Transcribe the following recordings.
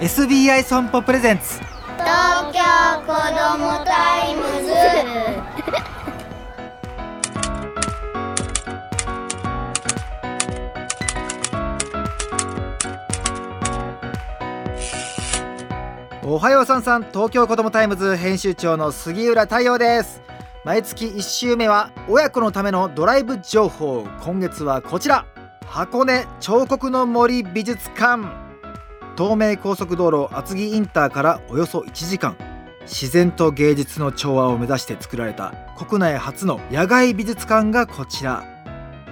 SBI 損保プレゼンツ。東京子どもタイムズ。おはようさんさん東京子どもタイムズ編集長の杉浦太陽です。毎月1週目は親子のためのドライブ情報。今月はこちら。箱根彫刻の森美術館東名高速道路厚木インターからおよそ1時間。自然と芸術の調和を目指して作られた国内初の野外美術館がこちら。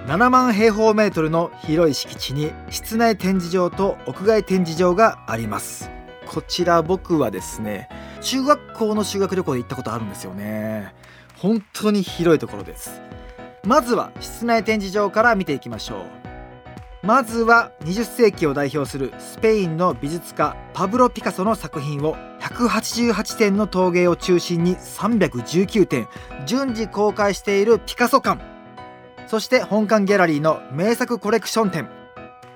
7万平方メートルの広い敷地に室内展示場と屋外展示場があります。こちら僕はですね中学校の修学旅行で行ったことあるんですよね。本当に広いところです。まずは室内展示場から見ていきましょう。まずは20世紀を代表するスペインの美術家パブロ・ピカソの作品を188点の陶芸を中心に319点順次公開しているピカソ館。そして本館ギャラリーの名作コレクション展。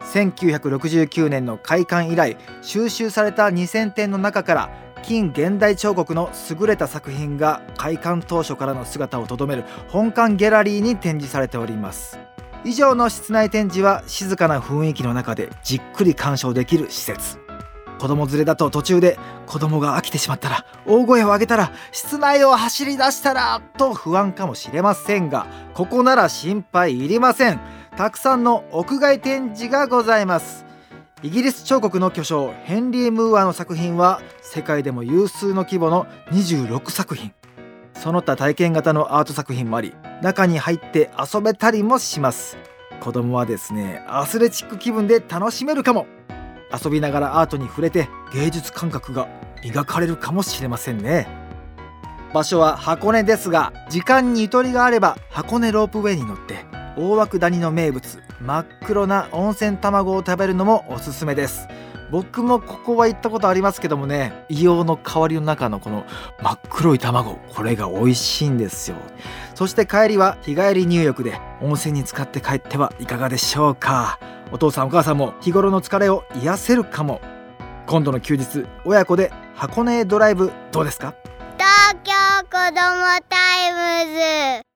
1969年の開館以来収集された2000点の中から近現代彫刻の優れた作品が開館当初からの姿をとどめる本館ギャラリーに展示されております。以上の室内展示は静かな雰囲気の中でじっくり鑑賞できる施設。子供連れだと途中で子供が飽きてしまったら大声を上げたら室内を走り出したらと不安かもしれませんがここなら心配いりません。たくさんの屋外展示がございます。イギリス彫刻の巨匠ヘンリー・ムーアの作品は世界でも有数の規模の26作品。その他体験型のアート作品もあり中に入って遊べたりもします。子供はですねアスレチック気分で楽しめるかも。遊びながらアートに触れて芸術感覚が磨かれるかもしれませんね。場所は箱根ですが時間にゆとりがあれば箱根ロープウェイに乗って大涌谷の名物真っ黒な温泉卵を食べるのもおすすめです。僕もここは行ったことありますけどもね硫黄の香りの中のこの真っ黒い卵これが美味しいんですよ。そして帰りは日帰り入浴で温泉に浸かって帰ってはいかがでしょうか。お父さんお母さんも日頃の疲れを癒せるかも。今度の休日親子で箱根ドライブどうですか？東京子どもタイムズ。